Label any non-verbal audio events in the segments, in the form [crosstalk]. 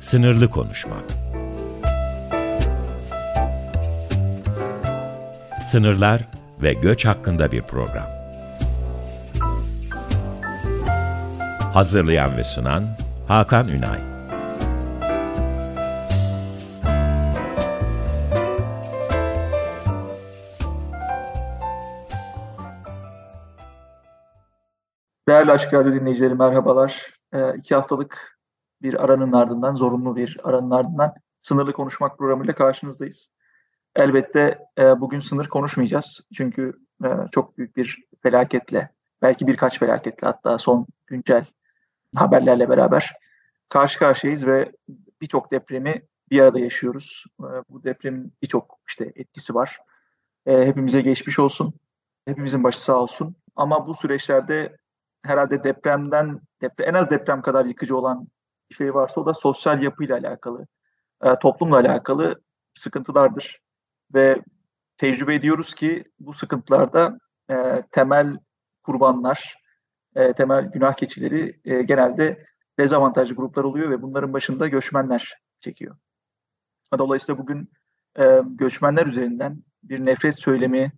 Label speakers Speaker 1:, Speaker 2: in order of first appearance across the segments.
Speaker 1: Sınırlı Konuşma Sınırlar ve göç hakkında bir program. Hazırlayan ve sunan Hakan Ünay
Speaker 2: Değerli Açık Radyo dinleyicileri merhabalar. E, iki haftalık bir aranın ardından, zorunlu bir aranın ardından sınırlı konuşmak programıyla karşınızdayız. Elbette e, bugün sınır konuşmayacağız. Çünkü e, çok büyük bir felaketle, belki birkaç felaketle hatta son güncel haberlerle beraber karşı karşıyayız ve birçok depremi bir arada yaşıyoruz. E, bu depremin birçok işte etkisi var. E, hepimize geçmiş olsun. Hepimizin başı sağ olsun. Ama bu süreçlerde herhalde depremden depre, en az deprem kadar yıkıcı olan şey varsa o da sosyal yapıyla alakalı, e, toplumla alakalı sıkıntılardır. Ve tecrübe ediyoruz ki bu sıkıntılarda e, temel kurbanlar, e, temel günah keçileri genelde dezavantajlı gruplar oluyor ve bunların başında göçmenler çekiyor. Dolayısıyla bugün göçmenler üzerinden bir nefret söylemi,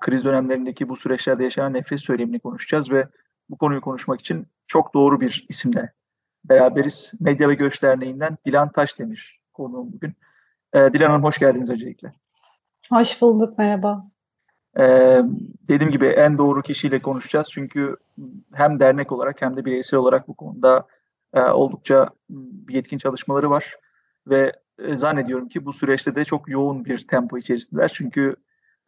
Speaker 2: kriz dönemlerindeki bu süreçlerde yaşanan nefret söylemini konuşacağız ve bu konuyu konuşmak için çok doğru bir isimle beraberiz. Medya ve Göç Derneği'nden Dilan Taşdemir konuğum bugün. Ee, Dilan Hanım hoş geldiniz öncelikle.
Speaker 3: Hoş bulduk, merhaba.
Speaker 2: Ee, dediğim gibi en doğru kişiyle konuşacağız. Çünkü hem dernek olarak hem de bireysel olarak bu konuda e, oldukça yetkin çalışmaları var. Ve e, zannediyorum ki bu süreçte de çok yoğun bir tempo içerisindeler. Çünkü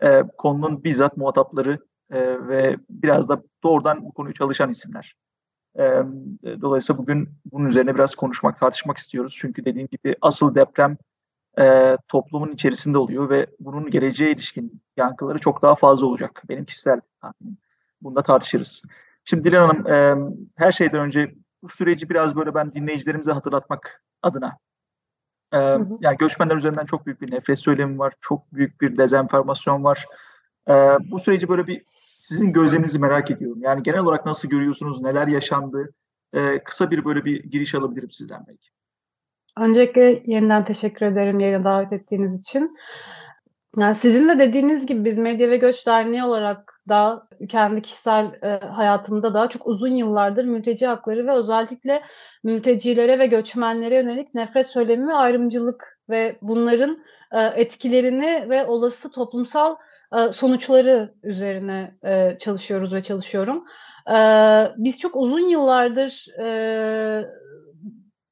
Speaker 2: e, konunun bizzat muhatapları e, ve biraz da doğrudan bu konuyu çalışan isimler. E, dolayısıyla bugün bunun üzerine biraz konuşmak, tartışmak istiyoruz. Çünkü dediğim gibi asıl deprem e, toplumun içerisinde oluyor ve bunun geleceğe ilişkin yankıları çok daha fazla olacak. Benim kişisel tahminim. Bunu da tartışırız. Şimdi Dilan Hanım, e, her şeyden önce bu süreci biraz böyle ben dinleyicilerimize hatırlatmak adına yani göçmenler üzerinden çok büyük bir nefret söylemi var, çok büyük bir dezenformasyon var. Bu süreci böyle bir sizin gözlerinizi merak ediyorum. Yani genel olarak nasıl görüyorsunuz, neler yaşandı? Ee, kısa bir böyle bir giriş alabilirim sizden belki.
Speaker 3: Öncelikle yeniden teşekkür ederim yayına davet ettiğiniz için. Yani sizin de dediğiniz gibi biz Medya ve Göç Derneği olarak da kendi kişisel e, hayatımda da çok uzun yıllardır mülteci hakları ve özellikle mültecilere ve göçmenlere yönelik nefret söylemi ve ayrımcılık ve bunların e, etkilerini ve olası toplumsal sonuçları üzerine çalışıyoruz ve çalışıyorum. Biz çok uzun yıllardır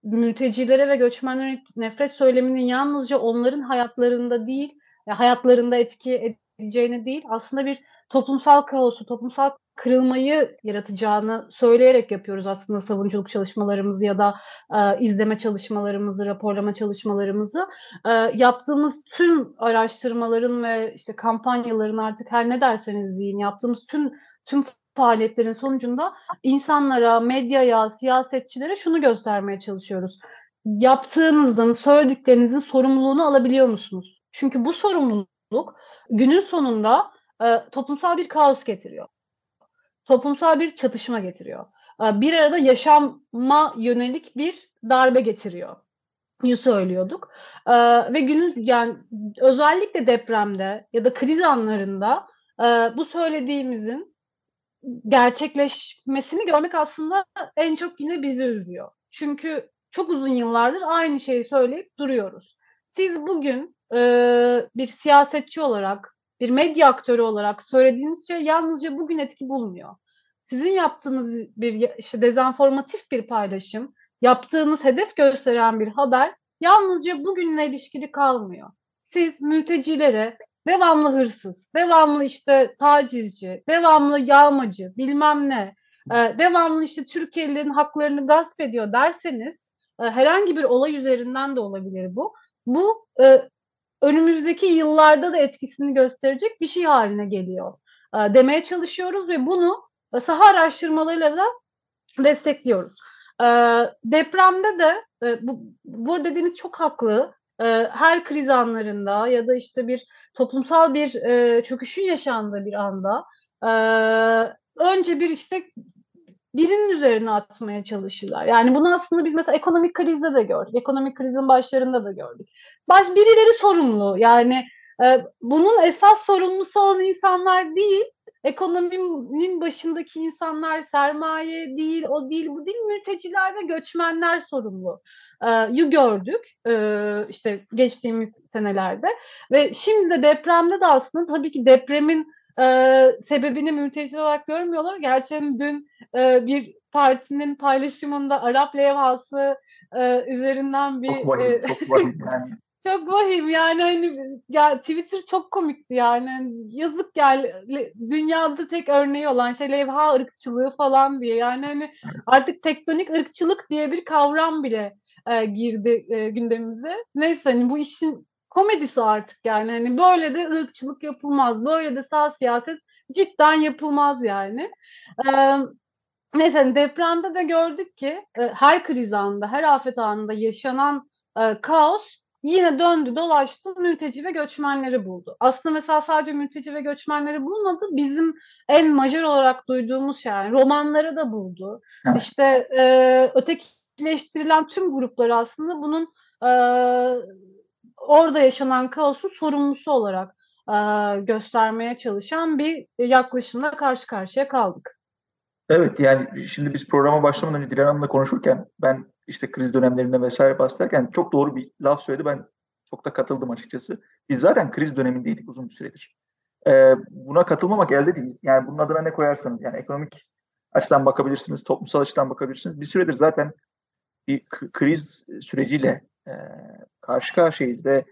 Speaker 3: mültecilere ve göçmenlere nefret söyleminin yalnızca onların hayatlarında değil, hayatlarında etki edeceğini değil, aslında bir toplumsal kaosu, toplumsal kırılmayı yaratacağını söyleyerek yapıyoruz aslında savunuculuk çalışmalarımızı ya da e, izleme çalışmalarımızı, raporlama çalışmalarımızı. E, yaptığımız tüm araştırmaların ve işte kampanyaların artık her ne derseniz deyin yaptığımız tüm tüm faaliyetlerin sonucunda insanlara, medyaya, siyasetçilere şunu göstermeye çalışıyoruz. Yaptığınızın, söylediklerinizin sorumluluğunu alabiliyor musunuz? Çünkü bu sorumluluk günün sonunda e, toplumsal bir kaos getiriyor toplumsal bir çatışma getiriyor. Ee, bir arada yaşama yönelik bir darbe getiriyor. Yu söylüyorduk. Ee, ve günün yani özellikle depremde ya da kriz anlarında e, bu söylediğimizin gerçekleşmesini görmek aslında en çok yine bizi üzüyor. Çünkü çok uzun yıllardır aynı şeyi söyleyip duruyoruz. Siz bugün e, bir siyasetçi olarak bir medya aktörü olarak söylediğiniz şey yalnızca bugün etki bulmuyor. Sizin yaptığınız bir işte dezenformatif bir paylaşım, yaptığınız hedef gösteren bir haber yalnızca bugünle ilişkili kalmıyor. Siz mültecilere devamlı hırsız, devamlı işte tacizci, devamlı yağmacı, bilmem ne, e, devamlı işte Türkiye'lilerin haklarını gasp ediyor derseniz e, herhangi bir olay üzerinden de olabilir bu. Bu e, önümüzdeki yıllarda da etkisini gösterecek bir şey haline geliyor e, demeye çalışıyoruz ve bunu e, saha araştırmalarıyla da destekliyoruz. E, depremde de e, bu, bu dediğiniz çok haklı. Her kriz anlarında ya da işte bir toplumsal bir çöküşün yaşandığı bir anda önce bir işte birinin üzerine atmaya çalışırlar. Yani bunu aslında biz mesela ekonomik krizde de gördük. Ekonomik krizin başlarında da gördük. Baş birileri sorumlu. Yani e, bunun esas sorumlusu olan insanlar değil, ekonominin başındaki insanlar sermaye değil, o değil, bu değil, mülteciler ve göçmenler sorumlu. E, yu gördük e, işte geçtiğimiz senelerde ve şimdi de depremde de aslında tabii ki depremin e, sebebini mülteci olarak görmüyorlar. Gerçekten dün e, bir partinin paylaşımında Arap levhası e, üzerinden bir
Speaker 2: çok vahim, e, çok vahim [laughs] yani.
Speaker 3: çok vahim yani hani ya Twitter çok komikti yani hani yazık gel dünyada tek örneği olan şey levha ırkçılığı falan diye yani hani artık tektonik ırkçılık diye bir kavram bile e, girdi e, gündemimize. Neyse hani bu işin komedisi artık yani. Hani böyle de ırkçılık yapılmaz. Böyle de sağ siyaset cidden yapılmaz yani. Ee, neyse hani depremde de gördük ki e, her kriz anında, her afet anında yaşanan e, kaos yine döndü dolaştı mülteci ve göçmenleri buldu. Aslında mesela sadece mülteci ve göçmenleri bulmadı. Bizim en majör olarak duyduğumuz şey yani romanları da buldu. Evet. İşte e, ötekileştirilen tüm grupları aslında bunun e, orada yaşanan kaosu sorumlusu olarak e, göstermeye çalışan bir yaklaşımla karşı karşıya kaldık.
Speaker 2: Evet yani şimdi biz programa başlamadan önce Dilan Hanım'la konuşurken ben işte kriz dönemlerinde vesaire bahsederken çok doğru bir laf söyledi. Ben çok da katıldım açıkçası. Biz zaten kriz dönemindeydik uzun bir süredir. Ee, buna katılmamak elde değil. Yani bunun adına ne koyarsanız yani ekonomik açıdan bakabilirsiniz, toplumsal açıdan bakabilirsiniz. Bir süredir zaten bir kriz süreciyle e, karşı karşıyayız ve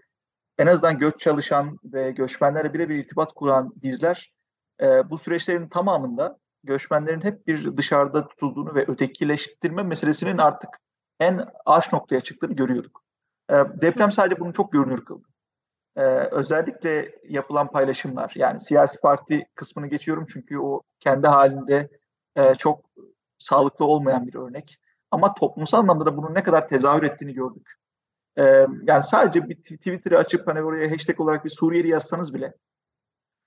Speaker 2: en azından göç çalışan ve göçmenlerle birebir irtibat kuran bizler e, bu süreçlerin tamamında göçmenlerin hep bir dışarıda tutulduğunu ve ötekileştirme meselesinin artık en aş noktaya çıktığını görüyorduk. E, deprem sadece bunu çok görünür kıldı. E, özellikle yapılan paylaşımlar yani siyasi parti kısmını geçiyorum çünkü o kendi halinde e, çok sağlıklı olmayan bir örnek. Ama toplumsal anlamda da bunun ne kadar tezahür ettiğini gördük. Ee, yani sadece bir Twitter'ı açıp hani oraya hashtag olarak bir Suriyeli yazsanız bile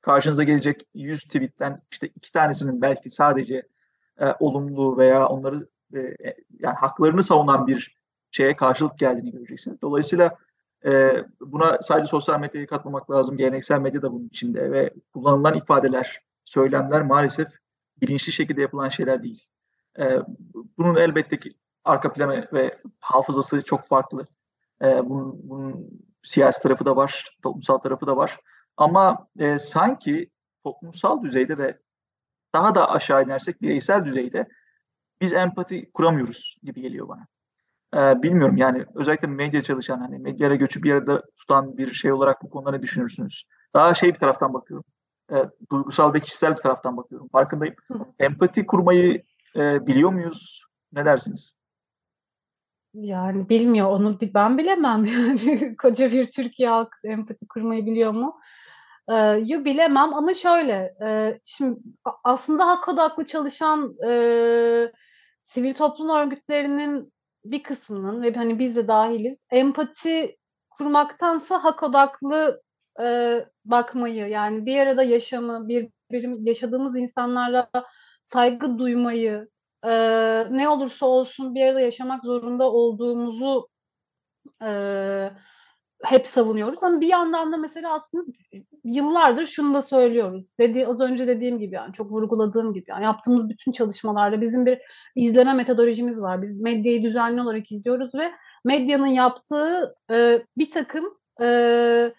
Speaker 2: karşınıza gelecek 100 tweetten işte iki tanesinin belki sadece e, olumlu veya onları e, e, yani haklarını savunan bir şeye karşılık geldiğini göreceksiniz. Dolayısıyla e, buna sadece sosyal medyayı katmamak lazım. Geleneksel medya da bunun içinde ve kullanılan ifadeler, söylemler maalesef bilinçli şekilde yapılan şeyler değil. E, bunun elbette ki arka planı ve hafızası çok farklı. E, bunun, bunun siyasi tarafı da var, toplumsal tarafı da var. Ama e, sanki toplumsal düzeyde ve daha da aşağı inersek bireysel düzeyde biz empati kuramıyoruz gibi geliyor bana. Ee, bilmiyorum yani özellikle medya çalışan hani medyaya göçü bir yerde tutan bir şey olarak bu konuda ne düşünürsünüz? Daha şey bir taraftan bakıyorum. E, duygusal ve kişisel bir taraftan bakıyorum. Farkındayım. Empati kurmayı e, biliyor muyuz? Ne dersiniz?
Speaker 3: Yani bilmiyor onu ben bilemem [laughs] koca bir Türkiye halk empati kurmayı biliyor mu? Ee, yo bilemem ama şöyle şimdi aslında hak odaklı çalışan e, sivil toplum örgütlerinin bir kısmının ve hani biz de dahiliz empati kurmaktansa hak odaklı e, bakmayı yani bir arada yaşamı bir, bir yaşadığımız insanlarla saygı duymayı e, ne olursa olsun bir arada yaşamak zorunda olduğumuzu e, hep savunuyoruz. Ama bir yandan da mesela aslında yıllardır şunu da söylüyoruz. Dedi, az önce dediğim gibi yani çok vurguladığım gibi yani yaptığımız bütün çalışmalarda bizim bir izleme metodolojimiz var. Biz medyayı düzenli olarak izliyoruz ve medyanın yaptığı e, bir takım e,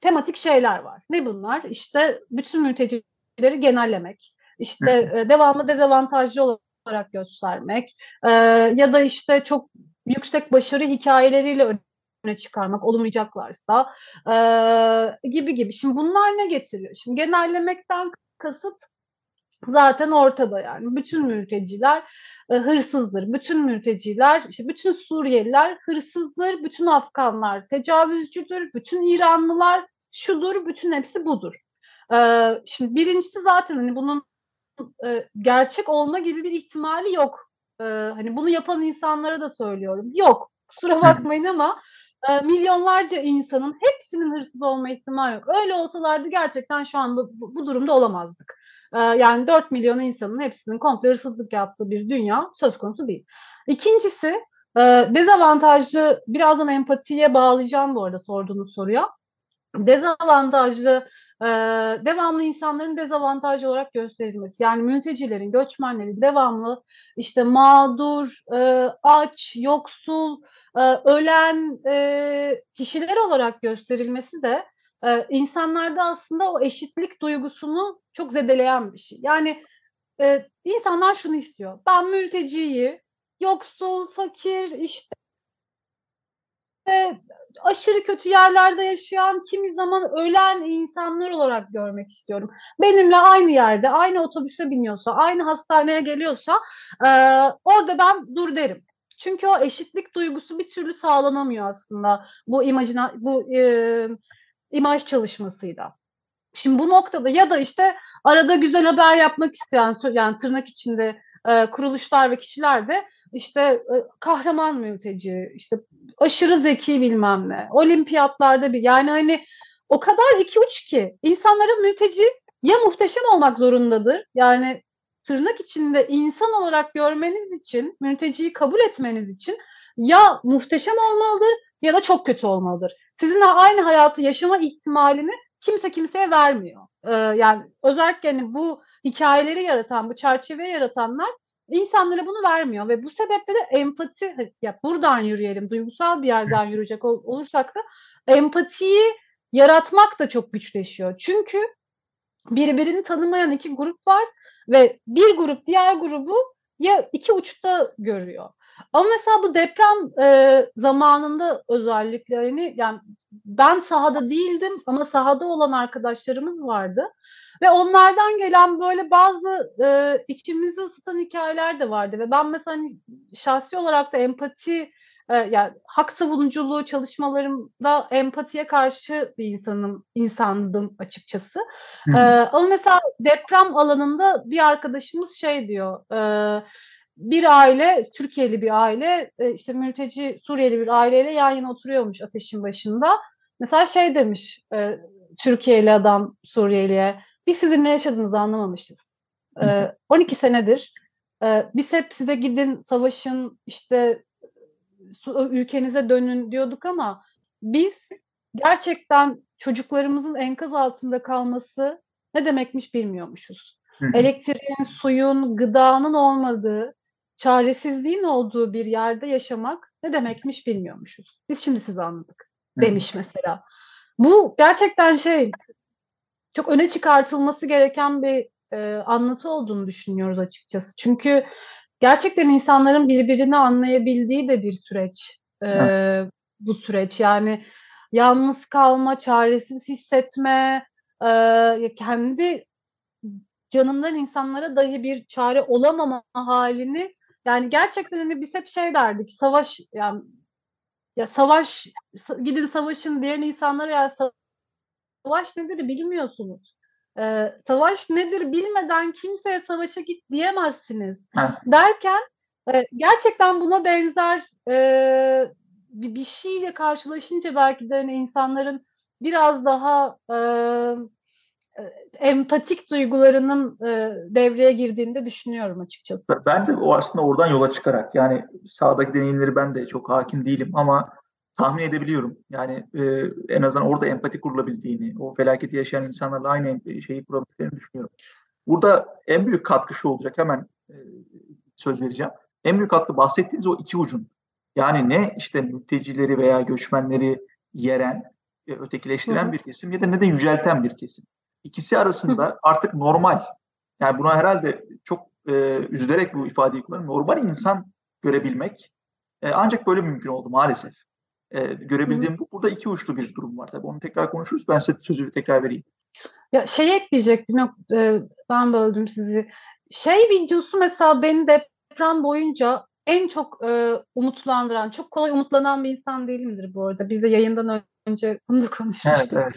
Speaker 3: tematik şeyler var. Ne bunlar? İşte bütün mültecileri genellemek, işte e, devamlı dezavantajlı olarak göstermek e, ya da işte çok yüksek başarı hikayeleriyle öne çıkarmak olmayacaklarsa e, gibi gibi. Şimdi bunlar ne getiriyor? Şimdi genellemekten kasıt zaten ortada yani. Bütün mülteciler e, hırsızdır. Bütün mülteciler, işte bütün Suriyeliler hırsızdır. Bütün Afganlar tecavüzcüdür. Bütün İranlılar şudur. Bütün hepsi budur. Şimdi birincisi zaten hani bunun e, gerçek olma gibi bir ihtimali yok. E, hani bunu yapan insanlara da söylüyorum. Yok. Kusura bakmayın ama e, milyonlarca insanın hepsinin hırsız olma ihtimali yok. Öyle olsalardı gerçekten şu an bu, bu durumda olamazdık. Ee, yani 4 milyon insanın hepsinin komple hırsızlık yaptığı bir dünya söz konusu değil. İkincisi e, dezavantajlı birazdan empatiye bağlayacağım bu arada sorduğunuz soruya. Dezavantajlı devamlı insanların dezavantajlı olarak gösterilmesi. Yani mültecilerin, göçmenlerin devamlı işte mağdur, aç, yoksul, ölen kişiler olarak gösterilmesi de insanlarda aslında o eşitlik duygusunu çok zedeleyen bir şey. Yani insanlar şunu istiyor. Ben mülteciyi yoksul, fakir, işte aşırı kötü yerlerde yaşayan, kimi zaman ölen insanlar olarak görmek istiyorum. Benimle aynı yerde, aynı otobüse biniyorsa, aynı hastaneye geliyorsa e, orada ben dur derim. Çünkü o eşitlik duygusu bir türlü sağlanamıyor aslında bu imajına bu e, imaj çalışmasıyla. Şimdi bu noktada ya da işte arada güzel haber yapmak isteyen yani tırnak içinde e, kuruluşlar ve kişiler de işte e, kahraman mülteci, işte aşırı zeki bilmem ne, olimpiyatlarda bir yani hani o kadar iki uç ki insanların mülteci ya muhteşem olmak zorundadır yani tırnak içinde insan olarak görmeniz için, mülteciyi kabul etmeniz için ya muhteşem olmalıdır ya da çok kötü olmalıdır. Sizinle aynı hayatı yaşama ihtimalini kimse kimseye vermiyor. Ee, yani özellikle hani bu hikayeleri yaratan, bu çerçeveyi yaratanlar insanlara bunu vermiyor ve bu sebeple de empati ya buradan yürüyelim duygusal bir yerden yürüyecek ol, olursak da empatiyi yaratmak da çok güçleşiyor. Çünkü birbirini tanımayan iki grup var ve bir grup diğer grubu ya iki uçta görüyor. Ama mesela bu deprem e, zamanında özellikle hani yani ben sahada değildim ama sahada olan arkadaşlarımız vardı. Ve onlardan gelen böyle bazı e, içimizi ısıtan hikayeler de vardı. Ve ben mesela hani, şahsi olarak da empati e, yani hak savunuculuğu çalışmalarımda empatiye karşı bir insanım, insandım açıkçası. E, ama mesela deprem alanında bir arkadaşımız şey diyor. E, bir aile, Türkiye'li bir aile, e, işte mülteci Suriyeli bir aileyle yan yana oturuyormuş ateşin başında. Mesela şey demiş e, Türkiye'li adam Suriyeli'ye, biz sizin ne yaşadığınızı anlamamışız. E, 12 senedir e, biz hep size gidin, savaşın, işte ülkenize dönün diyorduk ama biz gerçekten çocuklarımızın enkaz altında kalması ne demekmiş bilmiyormuşuz. Elektriğin, suyun, gıdanın olmadığı, çaresizliğin olduğu bir yerde yaşamak ne demekmiş bilmiyormuşuz. Biz şimdi sizi anladık demiş mesela. Bu gerçekten şey çok öne çıkartılması gereken bir e, anlatı olduğunu düşünüyoruz açıkçası. Çünkü gerçekten insanların birbirini anlayabildiği de bir süreç e, bu süreç. Yani yalnız kalma, çaresiz hissetme, e, kendi canından insanlara dahi bir çare olamama halini yani gerçekten hani biz hep şey derdik savaş yani ya savaş gidin savaşın diyen insanlara ya savaş nedir bilmiyorsunuz. Ee, savaş nedir bilmeden kimseye savaşa git diyemezsiniz. Derken e, gerçekten buna benzer e, bir, bir şeyle karşılaşınca belki de hani insanların biraz daha e, empatik duygularının e, devreye girdiğini düşünüyorum açıkçası.
Speaker 2: Ben de o aslında oradan yola çıkarak yani sağdaki deneyimleri ben de çok hakim değilim ama tahmin edebiliyorum. Yani e, en azından orada empati kurulabildiğini, o felaketi yaşayan insanlarla aynı şeyi kurabildiklerini düşünüyorum. Burada en büyük katkı şu olacak. Hemen e, söz vereceğim. En büyük katkı bahsettiğiniz o iki ucun. Yani ne işte mültecileri veya göçmenleri yeren, e, ötekileştiren Hı-hı. bir kesim ya da ne de yücelten bir kesim. İkisi arasında Hı-hı. artık normal, yani buna herhalde çok e, üzülerek bu ifadeyi kullanıyorum. Normal insan görebilmek e, ancak böyle mümkün oldu maalesef e, görebildiğim bu. Burada iki uçlu bir durum var tabii. Onu tekrar konuşuruz. Ben size sözü tekrar vereyim.
Speaker 3: Ya şey ekleyecektim. Yok e, ben böldüm sizi. Şey videosu mesela beni deprem boyunca en çok e, umutlandıran, çok kolay umutlanan bir insan değilimdir bu arada. Biz de yayından önce bunu da konuşmuştuk. Evet, evet.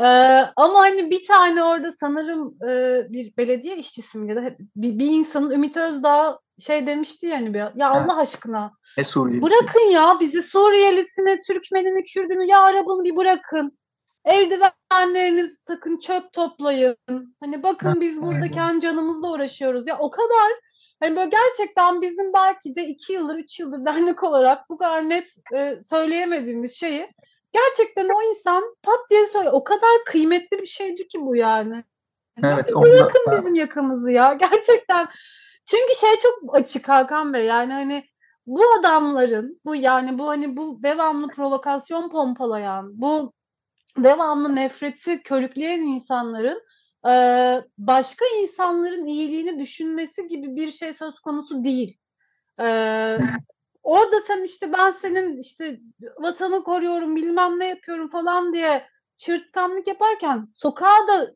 Speaker 3: Ee, ama hani bir tane orada sanırım e, bir belediye işçisi mi ya da bir, bir insanın Ümit Özdağ şey demişti yani bir ya Allah aşkına
Speaker 2: ne Suriyelisi?
Speaker 3: Bırakın ya bizi Suriyelisini, Türkmenini, Kürdünü ya Arap'ını bir bırakın. eldivenlerinizi takın, çöp toplayın. Hani bakın biz burada kendi canımızla uğraşıyoruz. Ya o kadar hani böyle gerçekten bizim belki de iki yıldır, üç yıldır dernek olarak bu kadar net e, söyleyemediğimiz şeyi gerçekten o insan pat diye söyle. O kadar kıymetli bir şeydi ki bu yani. Evet, yani bırakın onda, bizim yakamızı ya. Gerçekten. Çünkü şey çok açık Hakan Bey. Yani hani bu adamların bu yani bu hani bu devamlı provokasyon pompalayan, bu devamlı nefreti körükleyen insanların e, başka insanların iyiliğini düşünmesi gibi bir şey söz konusu değil. E, orada sen işte ben senin işte vatanı koruyorum bilmem ne yapıyorum falan diye çırtkanlık yaparken sokağa da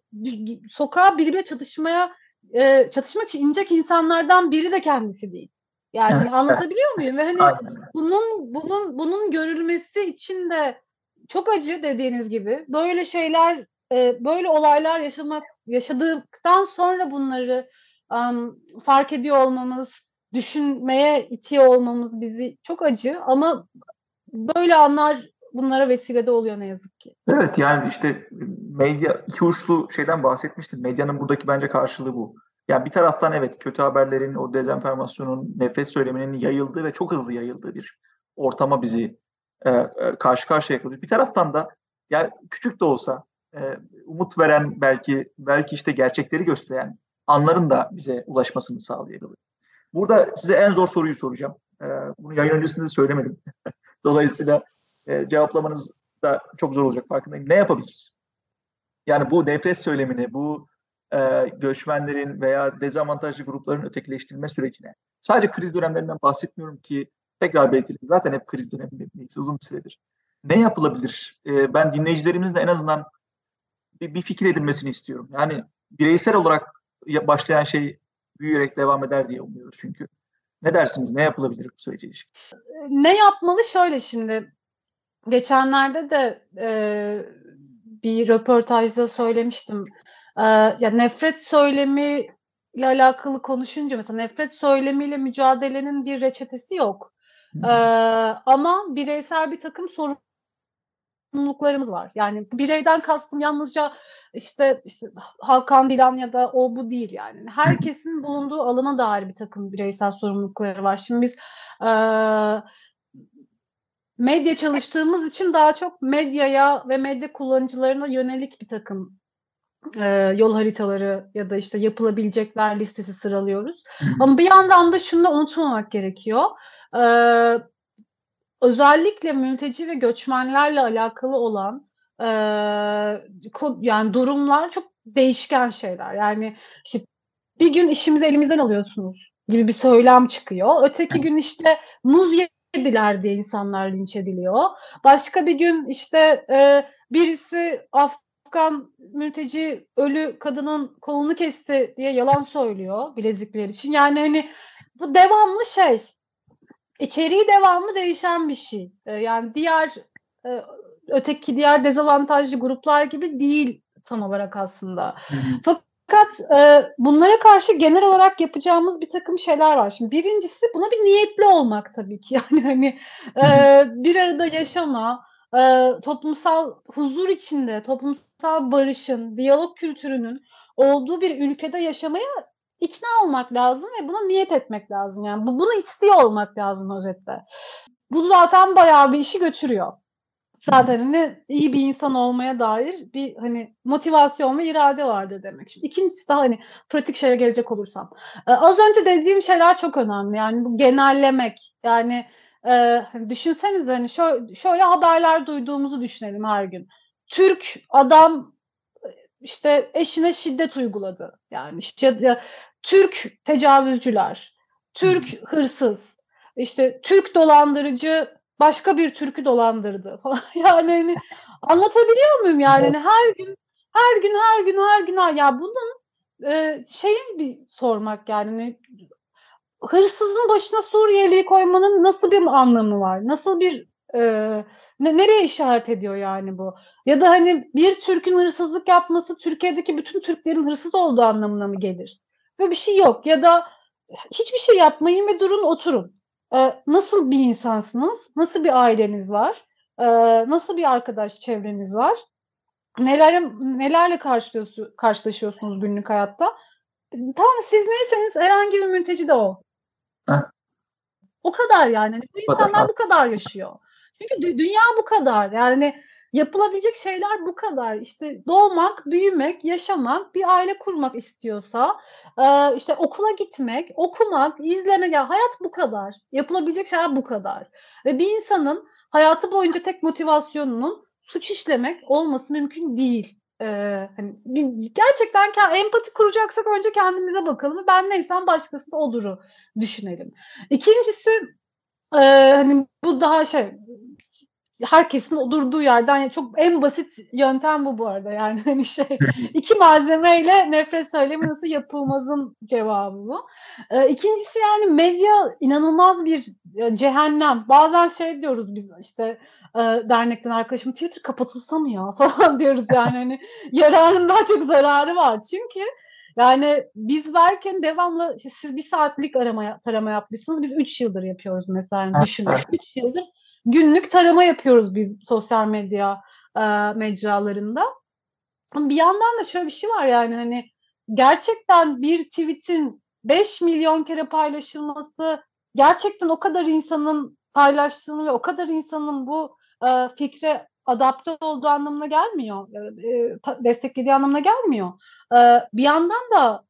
Speaker 3: sokağa biriyle çatışmaya e, çatışmak için inecek insanlardan biri de kendisi değil. Yani evet, anlatabiliyor muyum? Ve hani Aynen. bunun bunun bunun görülmesi için de çok acı dediğiniz gibi böyle şeyler e, böyle olaylar yaşamak yaşadıktan sonra bunları um, fark ediyor olmamız, düşünmeye itiyor olmamız bizi çok acı ama böyle anlar bunlara vesile de oluyor ne yazık ki.
Speaker 2: Evet yani işte medya iki uçlu şeyden bahsetmiştim. Medyanın buradaki bence karşılığı bu. Yani bir taraftan evet kötü haberlerin, o dezenformasyonun, nefret söyleminin yayıldığı ve çok hızlı yayıldığı bir ortama bizi e, e, karşı karşıya yakalıyor. Bir taraftan da yani küçük de olsa e, umut veren belki belki işte gerçekleri gösteren anların da bize ulaşmasını sağlayabilir. Burada size en zor soruyu soracağım. E, bunu yayın öncesinde de söylemedim. [laughs] Dolayısıyla e, cevaplamanız da çok zor olacak farkındayım. Ne yapabiliriz? Yani bu nefret söylemini, bu e, göçmenlerin veya dezavantajlı grupların ötekileştirilme sürecine sadece kriz dönemlerinden bahsetmiyorum ki tekrar belirtelim. Zaten hep kriz dönemindeyiz uzun bir süredir. Ne yapılabilir? E, ben dinleyicilerimizin de en azından bir, bir fikir edinmesini istiyorum. Yani bireysel olarak başlayan şey büyüyerek devam eder diye umuyoruz çünkü. Ne dersiniz? Ne yapılabilir bu sürece ilişkin?
Speaker 3: Ne yapmalı? Şöyle şimdi geçenlerde de e, bir röportajda söylemiştim. E, ya nefret söylemi ile alakalı konuşunca mesela nefret söylemiyle mücadelenin bir reçetesi yok. Ee, ama bireysel bir takım sorumluluklarımız var. Yani bireyden kastım yalnızca işte, işte Hakan Dilan ya da o bu değil yani. Herkesin bulunduğu alana dair bir takım bireysel sorumlulukları var. Şimdi biz e, medya çalıştığımız için daha çok medyaya ve medya kullanıcılarına yönelik bir takım e, yol haritaları ya da işte yapılabilecekler listesi sıralıyoruz. Ama bir yandan da şunu da unutmamak gerekiyor. E, özellikle mülteci ve göçmenlerle alakalı olan e, yani durumlar çok değişken şeyler. Yani işte bir gün işimizi elimizden alıyorsunuz gibi bir söylem çıkıyor. Öteki gün işte muz yediler diye insanlar linç ediliyor. Başka bir gün işte e, birisi Afgan mülteci ölü kadının kolunu kesti diye yalan söylüyor bilezikler için. Yani hani bu devamlı şey içeriği devamlı değişen bir şey. E, yani diğer e, öteki diğer dezavantajlı gruplar gibi değil tam olarak aslında. Hı hı. Fakat e, bunlara karşı genel olarak yapacağımız bir takım şeyler var. Şimdi birincisi buna bir niyetli olmak tabii ki. [laughs] Yani hani e, bir arada yaşama, e, toplumsal huzur içinde, toplumsal barışın, diyalog kültürünün olduğu bir ülkede yaşamaya ikna olmak lazım ve buna niyet etmek lazım. Yani bu, bunu istiyor olmak lazım özetle. Bu zaten bayağı bir işi götürüyor. Zaten hani iyi bir insan olmaya dair bir hani motivasyon ve irade vardır demek. Şimdi ikincisi daha hani pratik şeye gelecek olursam. Ee, az önce dediğim şeyler çok önemli. Yani bu genellemek. Yani e, hani düşünsenize hani şöyle, şöyle haberler duyduğumuzu düşünelim her gün. Türk adam işte eşine şiddet uyguladı. Yani işte ya, Türk tecavüzcüler, Türk hırsız, işte Türk dolandırıcı başka bir Türk'ü dolandırdı falan. [laughs] yani hani, anlatabiliyor muyum yani? yani her gün her gün her gün her gün her ya bunun e, şeyin bir sormak yani hani, hırsızın başına Suriyeli'yi koymanın nasıl bir anlamı var? Nasıl bir e, ne, nereye işaret ediyor yani bu? Ya da hani bir Türk'ün hırsızlık yapması Türkiye'deki bütün Türklerin hırsız olduğu anlamına mı gelir? Böyle bir şey yok. Ya da hiçbir şey yapmayın ve durun oturun. Ee, nasıl bir insansınız? Nasıl bir aileniz var? Ee, nasıl bir arkadaş çevreniz var? neler nelerle karşılaşıyorsunuz günlük hayatta? Tamam siz neyseniz herhangi bir mülteci de o.
Speaker 2: Heh.
Speaker 3: O kadar yani. Bu insanlar bu kadar yaşıyor. Çünkü dü- dünya bu kadar. Yani yapılabilecek şeyler bu kadar. İşte doğmak, büyümek, yaşamak, bir aile kurmak istiyorsa, e, işte okula gitmek, okumak, izlemek, yani hayat bu kadar. Yapılabilecek şeyler bu kadar. Ve bir insanın hayatı boyunca tek motivasyonunun suç işlemek olması mümkün değil. Ee, hani gerçekten empati kuracaksak önce kendimize bakalım. Ben neysem başkası da oduru düşünelim. İkincisi e, hani bu daha şey herkesin durduğu yerden yani çok en basit yöntem bu bu arada yani [laughs] hani şey [laughs] iki malzemeyle nefret söylemi nasıl yapılmazın cevabı bu. Ee, ikincisi yani medya inanılmaz bir e, cehennem. Bazen şey diyoruz biz işte e, dernekten arkadaşım Twitter kapatılsa mı ya [laughs] falan diyoruz yani hani yararın daha çok zararı var. Çünkü yani biz varken devamlı işte siz bir saatlik arama tarama yapmışsınız. Biz üç yıldır yapıyoruz mesela. Yani düşünün. üç yıldır günlük tarama yapıyoruz biz sosyal medya e, mecralarında. Bir yandan da şöyle bir şey var yani hani gerçekten bir tweet'in 5 milyon kere paylaşılması gerçekten o kadar insanın paylaştığını ve o kadar insanın bu e, fikre adapte olduğu anlamına gelmiyor. E, ta, desteklediği anlamına gelmiyor. E, bir yandan da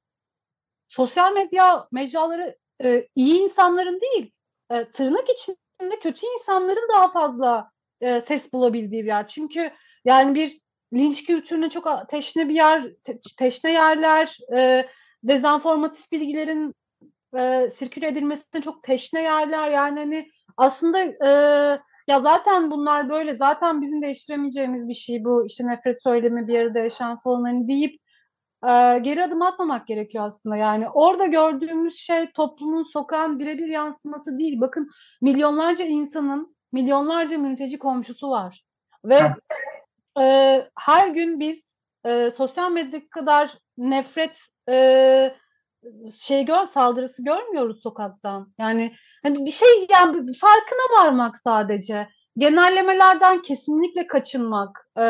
Speaker 3: sosyal medya mecraları e, iyi insanların değil, e, tırnak içinde kötü insanların daha fazla e, ses bulabildiği bir yer. Çünkü yani bir linç kültürüne çok teşne bir yer, te, teşne yerler, e, dezenformatif bilgilerin e, sirküle edilmesine çok teşne yerler. Yani hani aslında e, ya zaten bunlar böyle, zaten bizim değiştiremeyeceğimiz bir şey bu. İşte nefret söylemi bir yerde yaşayan falan hani deyip e, geri adım atmamak gerekiyor aslında. Yani orada gördüğümüz şey toplumun sokağın birebir yansıması değil. Bakın milyonlarca insanın milyonlarca mülteci komşusu var. Ve e, her gün biz e, sosyal medyadaki kadar nefret e, şey gör saldırısı görmüyoruz sokaktan. Yani hani bir şey yani farkına varmak sadece. Genellemelerden kesinlikle kaçınmak. Ee,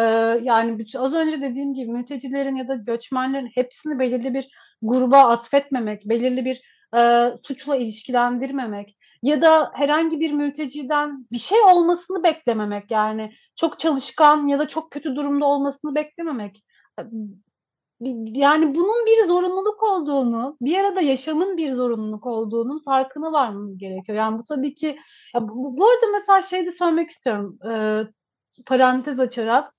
Speaker 3: yani az önce dediğim gibi mültecilerin ya da göçmenlerin hepsini belirli bir gruba atfetmemek, belirli bir e, suçla ilişkilendirmemek ya da herhangi bir mülteciden bir şey olmasını beklememek yani çok çalışkan ya da çok kötü durumda olmasını beklememek yani bunun bir zorunluluk olduğunu, bir arada yaşamın bir zorunluluk olduğunun farkına varmamız gerekiyor. Yani bu tabii ki ya bu, bu arada mesela şey de söylemek istiyorum. E, parantez açarak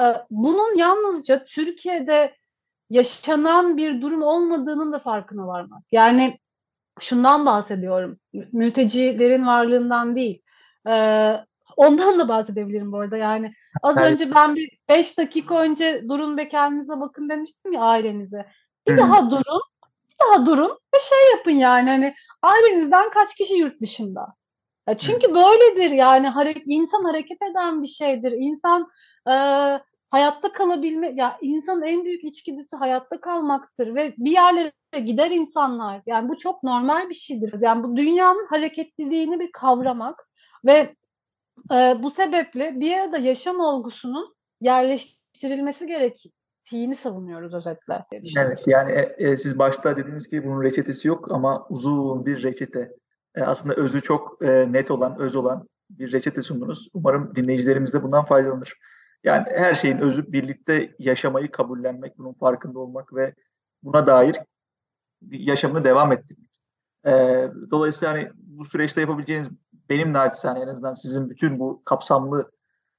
Speaker 3: e, bunun yalnızca Türkiye'de yaşanan bir durum olmadığının da farkına varmak. Yani şundan bahsediyorum. Mültecilerin varlığından değil. E, Ondan da bahsedebilirim bu arada. Yani az evet. önce ben bir 5 dakika önce durun ve kendinize bakın demiştim ya ailenize. Bir Hı-hı. daha durun. Bir daha durun ve şey yapın yani hani ailenizden kaç kişi yurt dışında? Ya çünkü Hı-hı. böyledir yani hareket insan hareket eden bir şeydir. İnsan e, hayatta kalabilme ya insanın en büyük içgüdüsü hayatta kalmaktır ve bir yerlere gider insanlar. Yani bu çok normal bir şeydir. Yani bu dünyanın hareketliliğini bir kavramak ve e, bu sebeple bir arada yaşam olgusunun yerleştirilmesi gerektiğini savunuyoruz özetle.
Speaker 2: Evet yani e, e, siz başta dediğiniz gibi bunun reçetesi yok ama uzun bir reçete. E, aslında özü çok e, net olan, öz olan bir reçete sundunuz. Umarım dinleyicilerimiz de bundan faydalanır. Yani her şeyin özü birlikte yaşamayı kabullenmek, bunun farkında olmak ve buna dair yaşamını devam ettirmek. E, dolayısıyla hani bu süreçte yapabileceğiniz benim naçizane en azından sizin bütün bu kapsamlı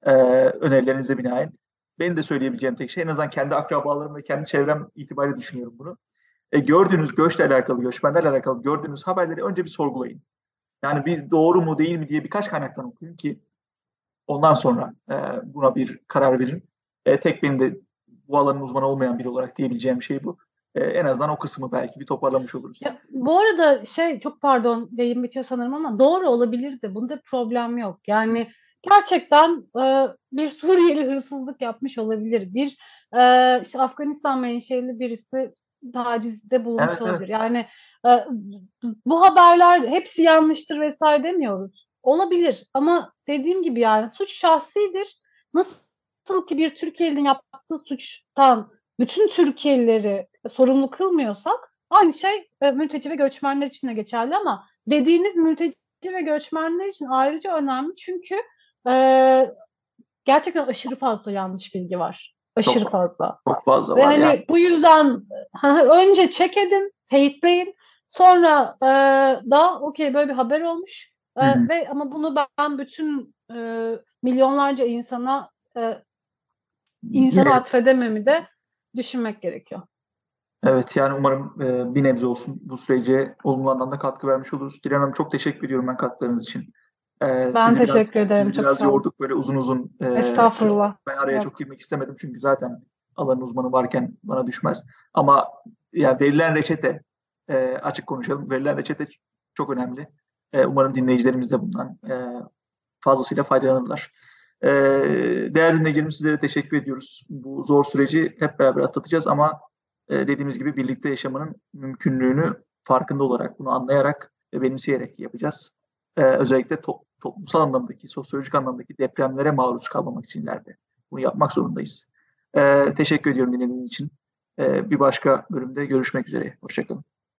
Speaker 2: e, önerilerinize binaen benim de söyleyebileceğim tek şey en azından kendi akrabalarım ve kendi çevrem itibariyle düşünüyorum bunu. E, gördüğünüz göçle alakalı, göçmenlerle alakalı gördüğünüz haberleri önce bir sorgulayın. Yani bir doğru mu değil mi diye birkaç kaynaktan okuyun ki ondan sonra e, buna bir karar verin. E, tek benim de bu alanın uzmanı olmayan biri olarak diyebileceğim şey bu e, en azından o kısmı belki bir toparlamış oluruz.
Speaker 3: Ya, bu arada şey çok pardon yayın bitiyor sanırım ama doğru olabilirdi. Bunda problem yok. Yani gerçekten e, bir Suriyeli hırsızlık yapmış olabilir. Bir e, işte Afganistan menşeli birisi tacizde bulunmuş evet, olabilir. Evet. Yani e, bu haberler hepsi yanlıştır vesaire demiyoruz. Olabilir ama dediğim gibi yani suç şahsidir. Nasıl ki bir Türkiye'nin yaptığı suçtan bütün Türkiye'lileri sorumlu kılmıyorsak aynı şey e, mülteci ve göçmenler için de geçerli ama dediğiniz mülteci ve göçmenler için ayrıca önemli çünkü e, gerçekten aşırı fazla yanlış bilgi var. Aşırı
Speaker 2: Çok-
Speaker 3: fazla.
Speaker 2: Çok fazla
Speaker 3: Ve
Speaker 2: var.
Speaker 3: hani
Speaker 2: Yani.
Speaker 3: bu yüzden önce check edin, teyitleyin. Sonra e, da okey böyle bir haber olmuş. E,
Speaker 2: Hı hı.
Speaker 3: ve ama bunu ben bütün e, milyonlarca insana e, insana
Speaker 2: Evet.
Speaker 3: atfedememi de düşünmek gerekiyor.
Speaker 2: Evet yani umarım e, bir nebze olsun bu sürece olumlu anlamda katkı vermiş oluruz. Dilan Hanım çok teşekkür ediyorum ben katkılarınız için. E,
Speaker 3: Ben
Speaker 2: sizi
Speaker 3: teşekkür
Speaker 2: biraz,
Speaker 3: ederim,
Speaker 2: Sizi
Speaker 3: çok
Speaker 2: biraz yorduk böyle uzun uzun. e,
Speaker 3: Estağfurullah.
Speaker 2: Ben araya
Speaker 3: Yok.
Speaker 2: çok girmek istemedim çünkü zaten alanın uzmanı varken bana düşmez. Ama yani verilen reçete e, açık konuşalım. Verilen reçete çok önemli. E, umarım dinleyicilerimiz de bundan e, fazlasıyla faydalanırlar. E, değerli dinleyicilerimiz sizlere teşekkür ediyoruz. Bu zor süreci hep beraber atlatacağız ama dediğimiz gibi birlikte yaşamanın mümkünlüğünü farkında olarak, bunu anlayarak ve benimseyerek yapacağız. E, özellikle to- toplumsal anlamdaki, sosyolojik anlamdaki depremlere maruz kalmamak için ileride. Bunu yapmak zorundayız. E, teşekkür ediyorum dinlediğiniz için. Bir başka bölümde görüşmek üzere. Hoşçakalın.